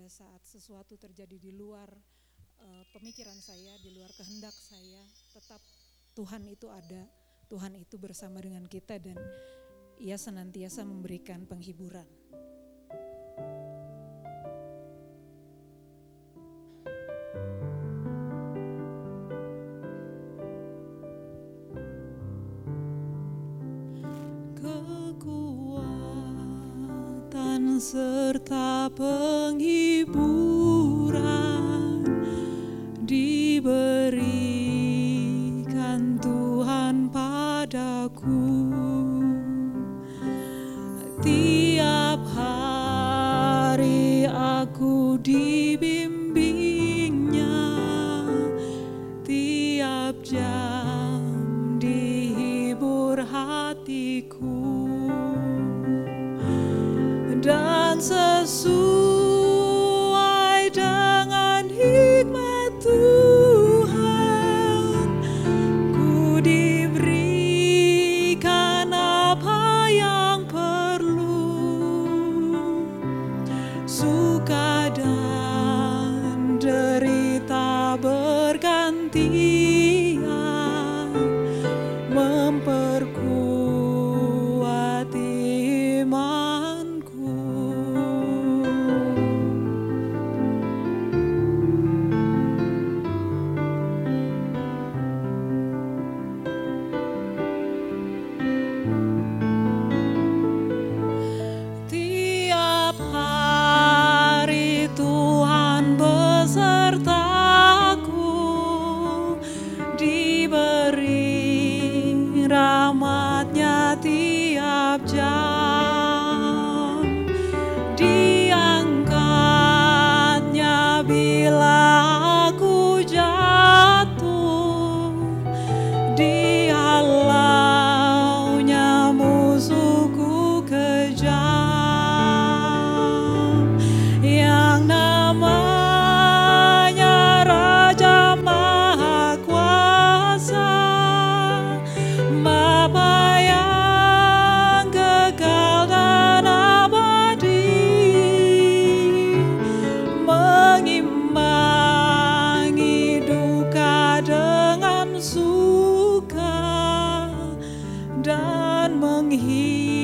pada saat sesuatu terjadi di luar uh, pemikiran saya, di luar kehendak saya, tetap Tuhan itu ada, Tuhan itu bersama dengan kita dan ia senantiasa memberikan penghiburan. Serta penghiburan diberikan Tuhan padaku. Tiap hari aku dibimbingnya, tiap jam dihibur hatiku dan sesuai tiap dengan suka dan menghibur